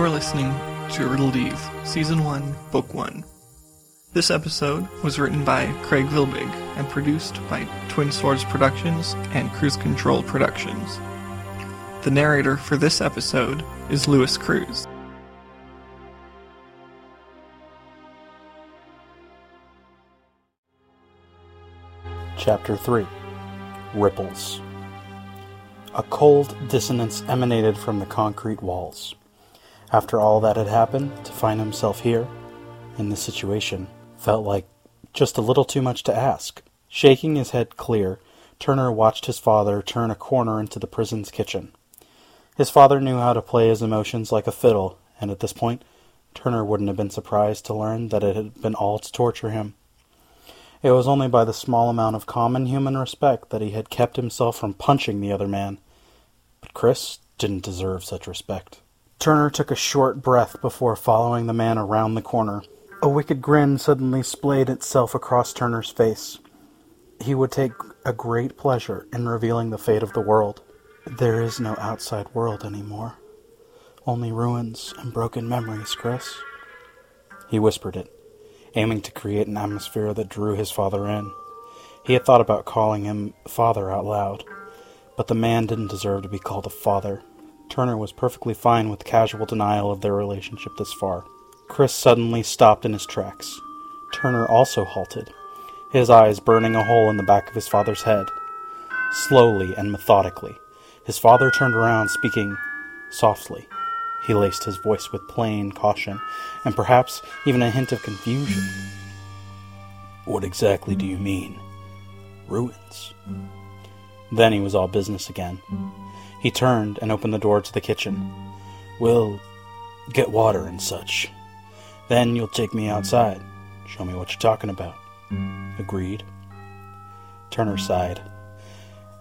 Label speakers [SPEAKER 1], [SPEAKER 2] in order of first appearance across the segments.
[SPEAKER 1] You're listening to Riddled Eve, Season 1, Book 1. This episode was written by Craig Vilbig and produced by Twin Swords Productions and Cruise Control Productions. The narrator for this episode is Lewis Cruz.
[SPEAKER 2] Chapter 3 Ripples A cold dissonance emanated from the concrete walls. After all that had happened, to find himself here, in this situation, felt like just a little too much to ask. Shaking his head clear, Turner watched his father turn a corner into the prison's kitchen. His father knew how to play his emotions like a fiddle, and at this point, Turner wouldn't have been surprised to learn that it had been all to torture him. It was only by the small amount of common human respect that he had kept himself from punching the other man. But Chris didn't deserve such respect. Turner took a short breath before following the man around the corner. A wicked grin suddenly splayed itself across Turner's face. He would take a great pleasure in revealing the fate of the world. There is no outside world anymore. Only ruins and broken memories, Chris. He whispered it, aiming to create an atmosphere that drew his father in. He had thought about calling him father out loud, but the man didn't deserve to be called a father. Turner was perfectly fine with casual denial of their relationship this far. Chris suddenly stopped in his tracks. Turner also halted, his eyes burning a hole in the back of his father's head. Slowly and methodically, his father turned around, speaking softly. He laced his voice with plain caution, and perhaps even a hint of confusion. What exactly do you mean? Ruins. Then he was all business again. He turned and opened the door to the kitchen. We'll get water and such. Then you'll take me outside. Show me what you're talking about. Agreed. Turner sighed.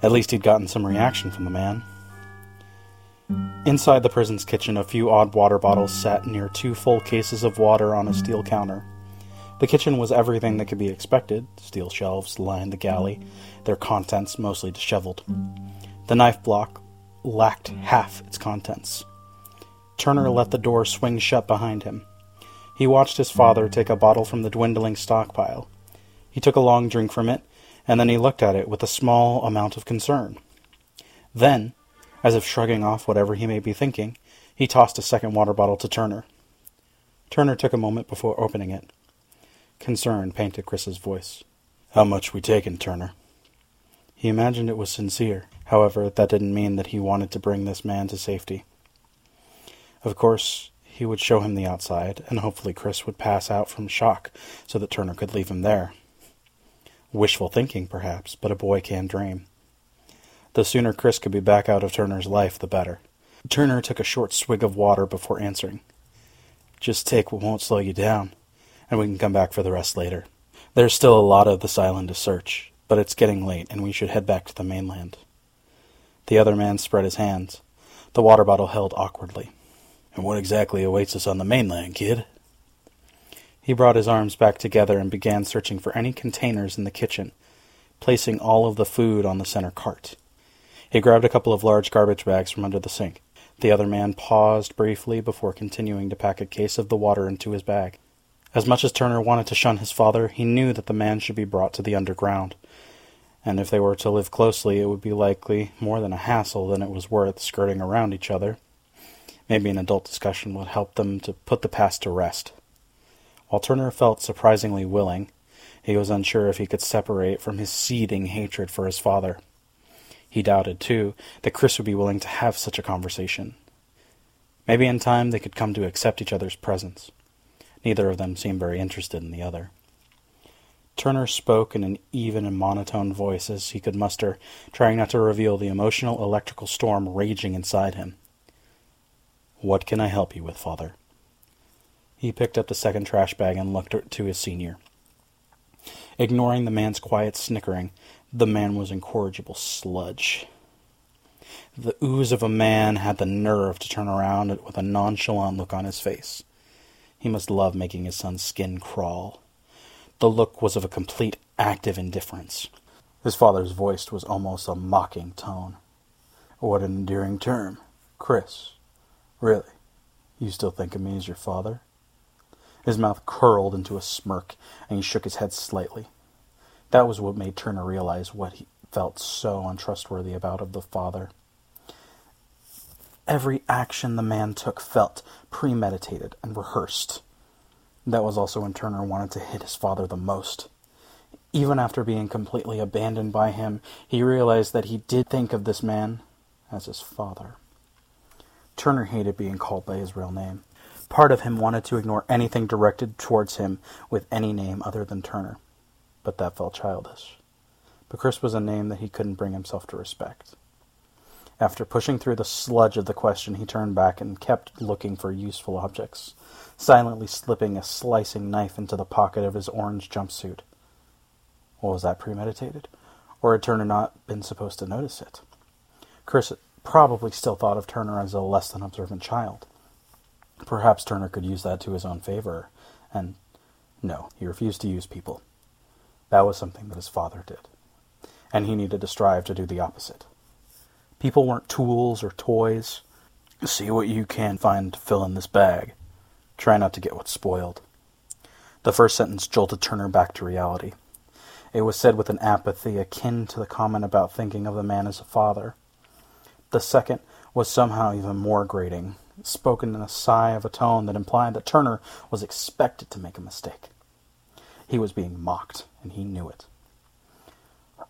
[SPEAKER 2] At least he'd gotten some reaction from the man. Inside the prison's kitchen, a few odd water bottles sat near two full cases of water on a steel counter. The kitchen was everything that could be expected. Steel shelves lined the galley, their contents mostly disheveled. The knife block lacked half its contents. Turner let the door swing shut behind him. He watched his father take a bottle from the dwindling stockpile. He took a long drink from it, and then he looked at it with a small amount of concern. Then, as if shrugging off whatever he may be thinking, he tossed a second water bottle to Turner. Turner took a moment before opening it. Concern painted Chris's voice. How much we taken, Turner? He imagined it was sincere. However, that didn't mean that he wanted to bring this man to safety. Of course, he would show him the outside, and hopefully Chris would pass out from shock so that Turner could leave him there. Wishful thinking, perhaps, but a boy can dream. The sooner Chris could be back out of Turner's life, the better. Turner took a short swig of water before answering. Just take what won't slow you down, and we can come back for the rest later. There's still a lot of this island to search, but it's getting late, and we should head back to the mainland. The other man spread his hands, the water bottle held awkwardly. And what exactly awaits us on the mainland, kid? He brought his arms back together and began searching for any containers in the kitchen, placing all of the food on the center cart. He grabbed a couple of large garbage bags from under the sink. The other man paused briefly before continuing to pack a case of the water into his bag. As much as Turner wanted to shun his father, he knew that the man should be brought to the underground. And if they were to live closely, it would be likely more than a hassle than it was worth skirting around each other. Maybe an adult discussion would help them to put the past to rest. While Turner felt surprisingly willing, he was unsure if he could separate from his seething hatred for his father. He doubted, too, that Chris would be willing to have such a conversation. Maybe in time they could come to accept each other's presence. Neither of them seemed very interested in the other. Turner spoke in an even and monotone voice as he could muster, trying not to reveal the emotional electrical storm raging inside him. What can I help you with, father? He picked up the second trash bag and looked to his senior. Ignoring the man's quiet snickering, the man was incorrigible sludge. The ooze of a man had the nerve to turn around with a nonchalant look on his face. He must love making his son's skin crawl. The look was of a complete active indifference. His father's voice was almost a mocking tone. What an endearing term. Chris. Really? You still think of me as your father? His mouth curled into a smirk, and he shook his head slightly. That was what made Turner realize what he felt so untrustworthy about of the father. Every action the man took felt premeditated and rehearsed. That was also when Turner wanted to hit his father the most. Even after being completely abandoned by him, he realized that he did think of this man as his father. Turner hated being called by his real name. Part of him wanted to ignore anything directed towards him with any name other than Turner, but that felt childish. But Chris was a name that he couldn't bring himself to respect. After pushing through the sludge of the question, he turned back and kept looking for useful objects, silently slipping a slicing knife into the pocket of his orange jumpsuit. Well, was that premeditated? Or had Turner not been supposed to notice it? Chris probably still thought of Turner as a less than observant child. Perhaps Turner could use that to his own favor, and no, he refused to use people. That was something that his father did, and he needed to strive to do the opposite. People weren't tools or toys. See what you can find to fill in this bag. Try not to get what's spoiled. The first sentence jolted Turner back to reality. It was said with an apathy akin to the comment about thinking of the man as a father. The second was somehow even more grating, spoken in a sigh of a tone that implied that Turner was expected to make a mistake. He was being mocked, and he knew it.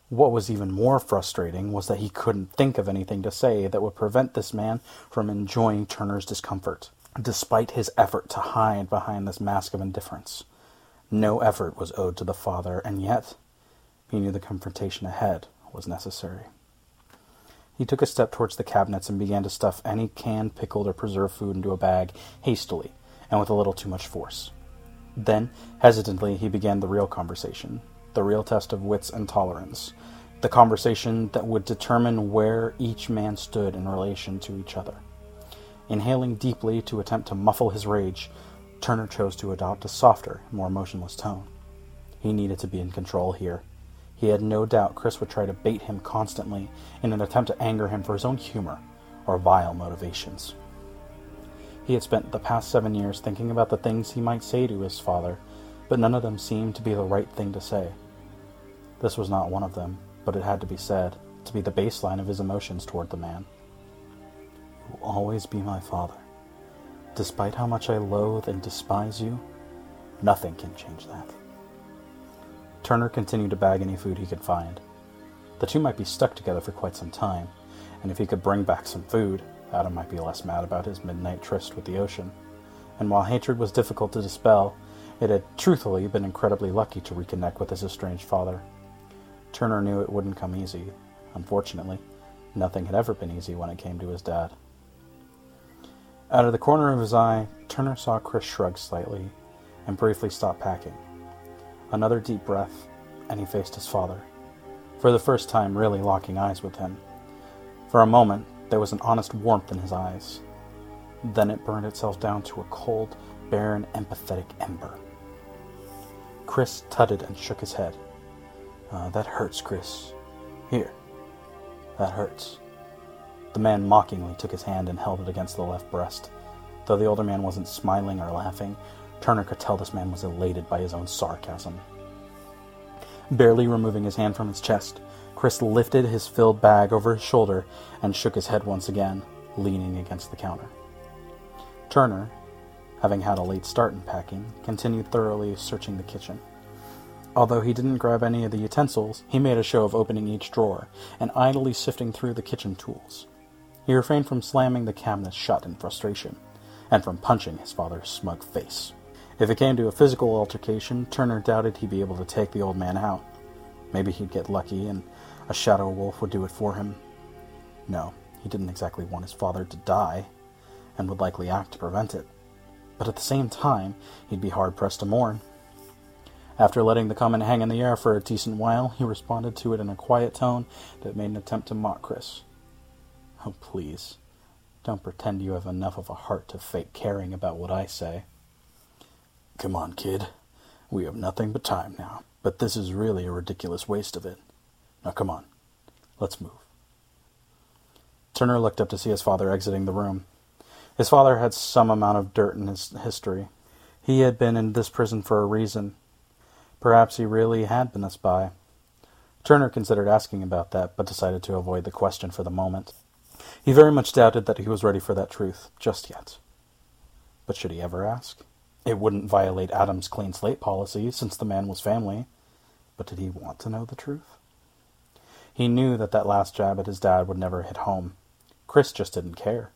[SPEAKER 2] What was even more frustrating was that he couldn't think of anything to say that would prevent this man from enjoying Turner's discomfort, despite his effort to hide behind this mask of indifference. No effort was owed to the father, and yet he knew the confrontation ahead was necessary. He took a step towards the cabinets and began to stuff any canned, pickled, or preserved food into a bag, hastily, and with a little too much force. Then, hesitantly, he began the real conversation, the real test of wits and tolerance, the conversation that would determine where each man stood in relation to each other. Inhaling deeply to attempt to muffle his rage, Turner chose to adopt a softer, more motionless tone. He needed to be in control here, he had no doubt Chris would try to bait him constantly in an attempt to anger him for his own humor or vile motivations. He had spent the past seven years thinking about the things he might say to his father, but none of them seemed to be the right thing to say. This was not one of them, but it had to be said, to be the baseline of his emotions toward the man. You will always be my father. Despite how much I loathe and despise you, nothing can change that. Turner continued to bag any food he could find. The two might be stuck together for quite some time, and if he could bring back some food, Adam might be less mad about his midnight tryst with the ocean. And while hatred was difficult to dispel, it had truthfully been incredibly lucky to reconnect with his estranged father. Turner knew it wouldn't come easy. Unfortunately, nothing had ever been easy when it came to his dad. Out of the corner of his eye, Turner saw Chris shrug slightly and briefly stop packing. Another deep breath, and he faced his father, for the first time really locking eyes with him. For a moment, there was an honest warmth in his eyes. Then it burned itself down to a cold, barren, empathetic ember. Chris tutted and shook his head. Uh, that hurts, Chris. Here. That hurts. The man mockingly took his hand and held it against the left breast. Though the older man wasn't smiling or laughing, Turner could tell this man was elated by his own sarcasm. Barely removing his hand from his chest, Chris lifted his filled bag over his shoulder and shook his head once again, leaning against the counter. Turner, having had a late start in packing, continued thoroughly searching the kitchen. Although he didn't grab any of the utensils, he made a show of opening each drawer and idly sifting through the kitchen tools. He refrained from slamming the cabinet shut in frustration, and from punching his father's smug face. If it came to a physical altercation, Turner doubted he'd be able to take the old man out. Maybe he'd get lucky and a shadow wolf would do it for him. No, he didn't exactly want his father to die, and would likely act to prevent it. But at the same time, he'd be hard pressed to mourn. After letting the comment hang in the air for a decent while, he responded to it in a quiet tone that made an attempt to mock Chris. Oh, please, don't pretend you have enough of a heart to fake caring about what I say. Come on, kid. We have nothing but time now. But this is really a ridiculous waste of it. Now come on. Let's move. Turner looked up to see his father exiting the room. His father had some amount of dirt in his history. He had been in this prison for a reason. Perhaps he really had been a spy. Turner considered asking about that, but decided to avoid the question for the moment. He very much doubted that he was ready for that truth, just yet. But should he ever ask? It wouldn't violate Adam's clean slate policy, since the man was family. But did he want to know the truth? He knew that that last jab at his dad would never hit home. Chris just didn't care.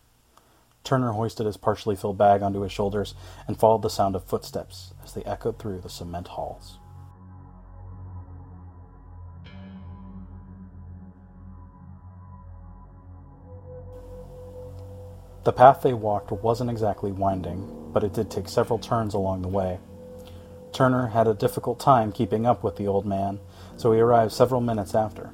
[SPEAKER 2] Turner hoisted his partially filled bag onto his shoulders and followed the sound of footsteps as they echoed through the cement halls. The path they walked wasn't exactly winding, but it did take several turns along the way. Turner had a difficult time keeping up with the old man, so he arrived several minutes after.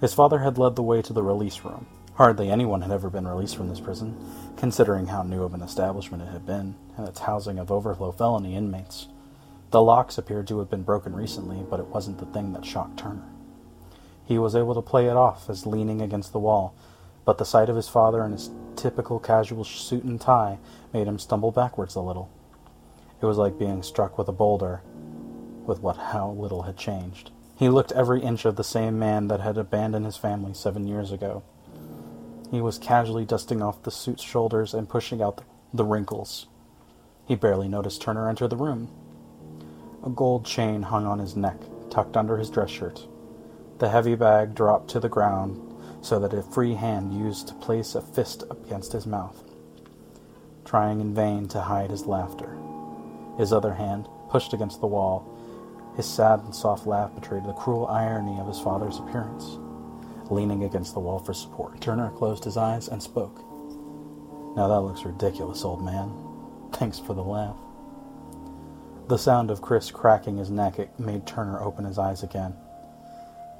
[SPEAKER 2] His father had led the way to the release room. Hardly anyone had ever been released from this prison, considering how new of an establishment it had been, and its housing of overflow felony inmates. The locks appeared to have been broken recently, but it wasn't the thing that shocked Turner. He was able to play it off as leaning against the wall, but the sight of his father and his typical casual suit and tie made him stumble backwards a little. It was like being struck with a boulder, with what how little had changed. He looked every inch of the same man that had abandoned his family seven years ago. He was casually dusting off the suit's shoulders and pushing out the wrinkles. He barely noticed Turner enter the room. A gold chain hung on his neck, tucked under his dress shirt. The heavy bag dropped to the ground so that a free hand used to place a fist against his mouth, trying in vain to hide his laughter. His other hand, pushed against the wall, his sad and soft laugh betrayed the cruel irony of his father's appearance. Leaning against the wall for support, Turner closed his eyes and spoke. Now that looks ridiculous, old man. Thanks for the laugh. The sound of Chris cracking his neck made Turner open his eyes again.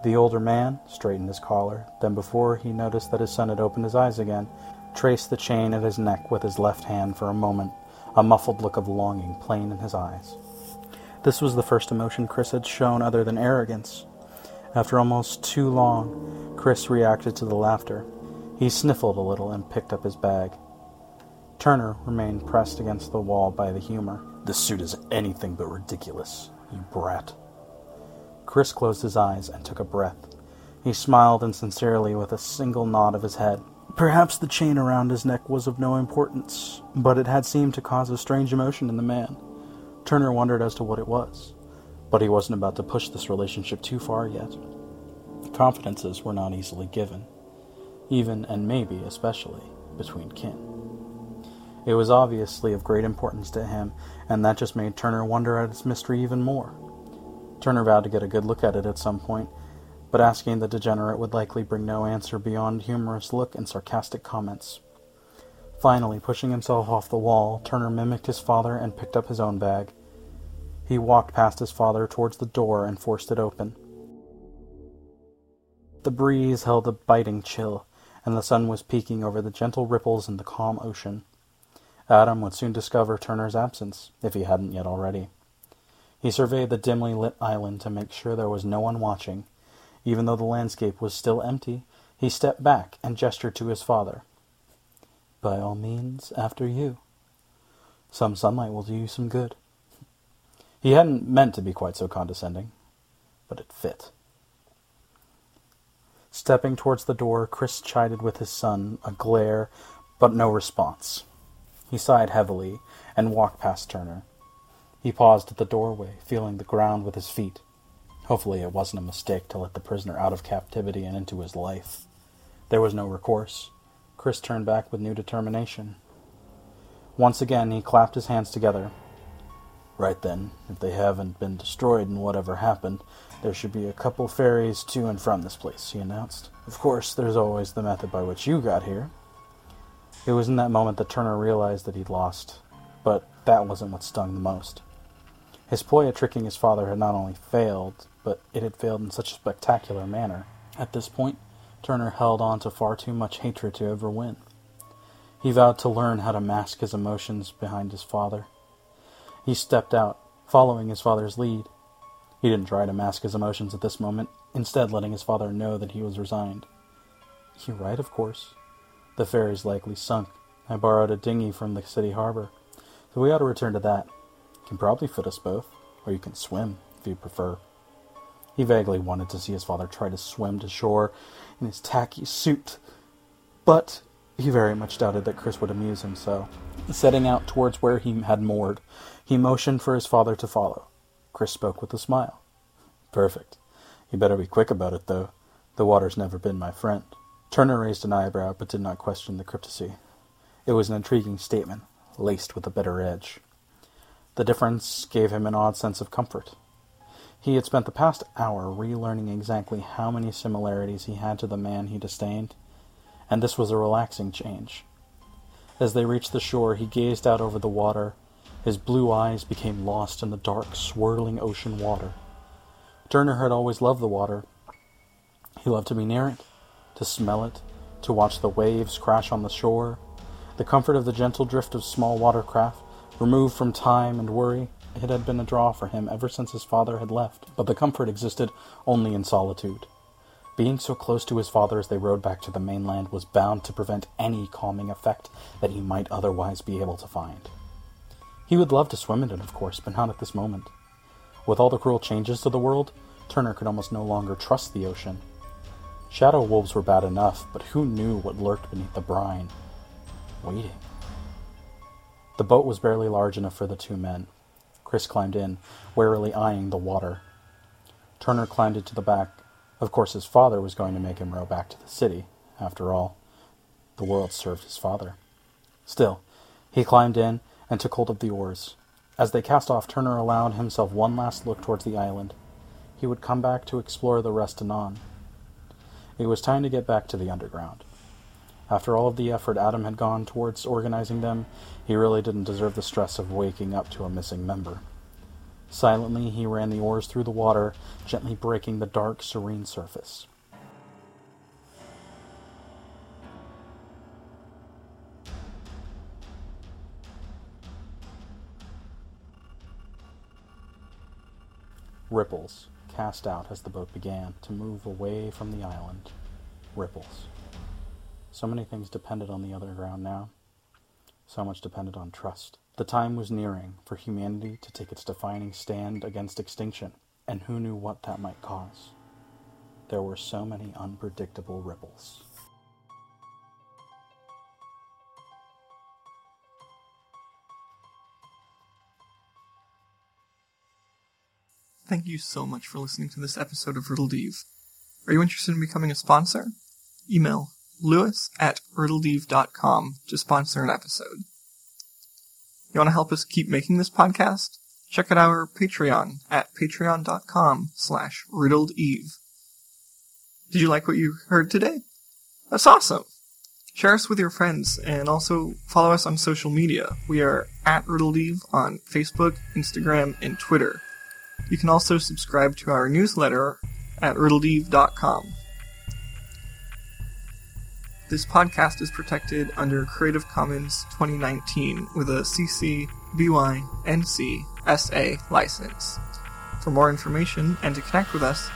[SPEAKER 2] The older man straightened his collar, then before he noticed that his son had opened his eyes again, traced the chain at his neck with his left hand for a moment, a muffled look of longing plain in his eyes. This was the first emotion Chris had shown other than arrogance. After almost too long, Chris reacted to the laughter. He sniffled a little and picked up his bag. Turner remained pressed against the wall by the humor. This suit is anything but ridiculous, you brat. Chris closed his eyes and took a breath. He smiled insincerely with a single nod of his head. Perhaps the chain around his neck was of no importance, but it had seemed to cause a strange emotion in the man. Turner wondered as to what it was, but he wasn't about to push this relationship too far yet. Confidences were not easily given, even and maybe especially between kin. It was obviously of great importance to him, and that just made Turner wonder at its mystery even more. Turner vowed to get a good look at it at some point, but asking the degenerate would likely bring no answer beyond humorous look and sarcastic comments. Finally, pushing himself off the wall, Turner mimicked his father and picked up his own bag. He walked past his father towards the door and forced it open. The breeze held a biting chill, and the sun was peeking over the gentle ripples in the calm ocean. Adam would soon discover Turner's absence, if he hadn't yet already. He surveyed the dimly lit island to make sure there was no one watching. Even though the landscape was still empty, he stepped back and gestured to his father. By all means, after you. Some sunlight will do you some good. He hadn't meant to be quite so condescending, but it fit. Stepping towards the door, Chris chided with his son, a glare, but no response. He sighed heavily and walked past Turner. He paused at the doorway, feeling the ground with his feet. Hopefully it wasn't a mistake to let the prisoner out of captivity and into his life. There was no recourse. Chris turned back with new determination. Once again he clapped his hands together. Right then, if they haven't been destroyed in whatever happened, there should be a couple ferries to and from this place, he announced. Of course, there's always the method by which you got here. It was in that moment that Turner realized that he'd lost, but that wasn't what stung the most. His ploy at tricking his father had not only failed, but it had failed in such a spectacular manner. At this point, Turner held on to far too much hatred to ever win. He vowed to learn how to mask his emotions behind his father. He stepped out, following his father's lead. He didn't try to mask his emotions at this moment, instead letting his father know that he was resigned. You're right, of course. The ferry's likely sunk, I borrowed a dinghy from the city harbor, so we ought to return to that. Can probably fit us both, or you can swim, if you prefer. He vaguely wanted to see his father try to swim to shore in his tacky suit, but he very much doubted that Chris would amuse him, so, setting out towards where he had moored, he motioned for his father to follow. Chris spoke with a smile. Perfect. You better be quick about it, though. The water's never been my friend. Turner raised an eyebrow, but did not question the cryptocracy. It was an intriguing statement, laced with a bitter edge. The difference gave him an odd sense of comfort. He had spent the past hour relearning exactly how many similarities he had to the man he disdained, and this was a relaxing change. As they reached the shore, he gazed out over the water. His blue eyes became lost in the dark, swirling ocean water. Turner had always loved the water. He loved to be near it, to smell it, to watch the waves crash on the shore. The comfort of the gentle drift of small watercraft, removed from time and worry, it had been a draw for him ever since his father had left, but the comfort existed only in solitude. Being so close to his father as they rowed back to the mainland was bound to prevent any calming effect that he might otherwise be able to find. He would love to swim in it, of course, but not at this moment. With all the cruel changes to the world, Turner could almost no longer trust the ocean. Shadow wolves were bad enough, but who knew what lurked beneath the brine? Waiting. The boat was barely large enough for the two men. Chris climbed in, warily eyeing the water. Turner climbed into the back. Of course, his father was going to make him row back to the city. After all, the world served his father. Still, he climbed in and took hold of the oars. As they cast off, Turner allowed himself one last look towards the island. He would come back to explore the rest anon. It was time to get back to the underground. After all of the effort Adam had gone towards organizing them, he really didn't deserve the stress of waking up to a missing member. Silently, he ran the oars through the water, gently breaking the dark, serene surface. Ripples cast out as the boat began to move away from the island. Ripples. So many things depended on the underground now. So much depended on trust. The time was nearing for humanity to take its defining stand against extinction, and who knew what that might cause? There were so many unpredictable ripples.
[SPEAKER 1] Thank you so much for listening to this episode of Riddled Eve. Are you interested in becoming a sponsor? Email lewis at riddledeve.com to sponsor an episode. You want to help us keep making this podcast? Check out our Patreon at patreon.com slash riddledeve. Did you like what you heard today? That's awesome! Share us with your friends and also follow us on social media. We are at riddledeve on Facebook, Instagram, and Twitter. You can also subscribe to our newsletter at riddledeve.com. This podcast is protected under Creative Commons 2019 with a CC BY NC SA license. For more information and to connect with us,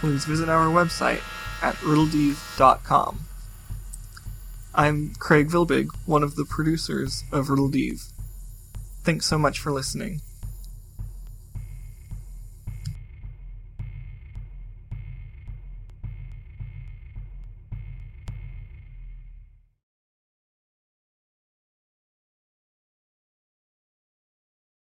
[SPEAKER 1] please visit our website at riddledeve.com. I'm Craig Vilbig, one of the producers of Riddledeve. Thanks so much for listening.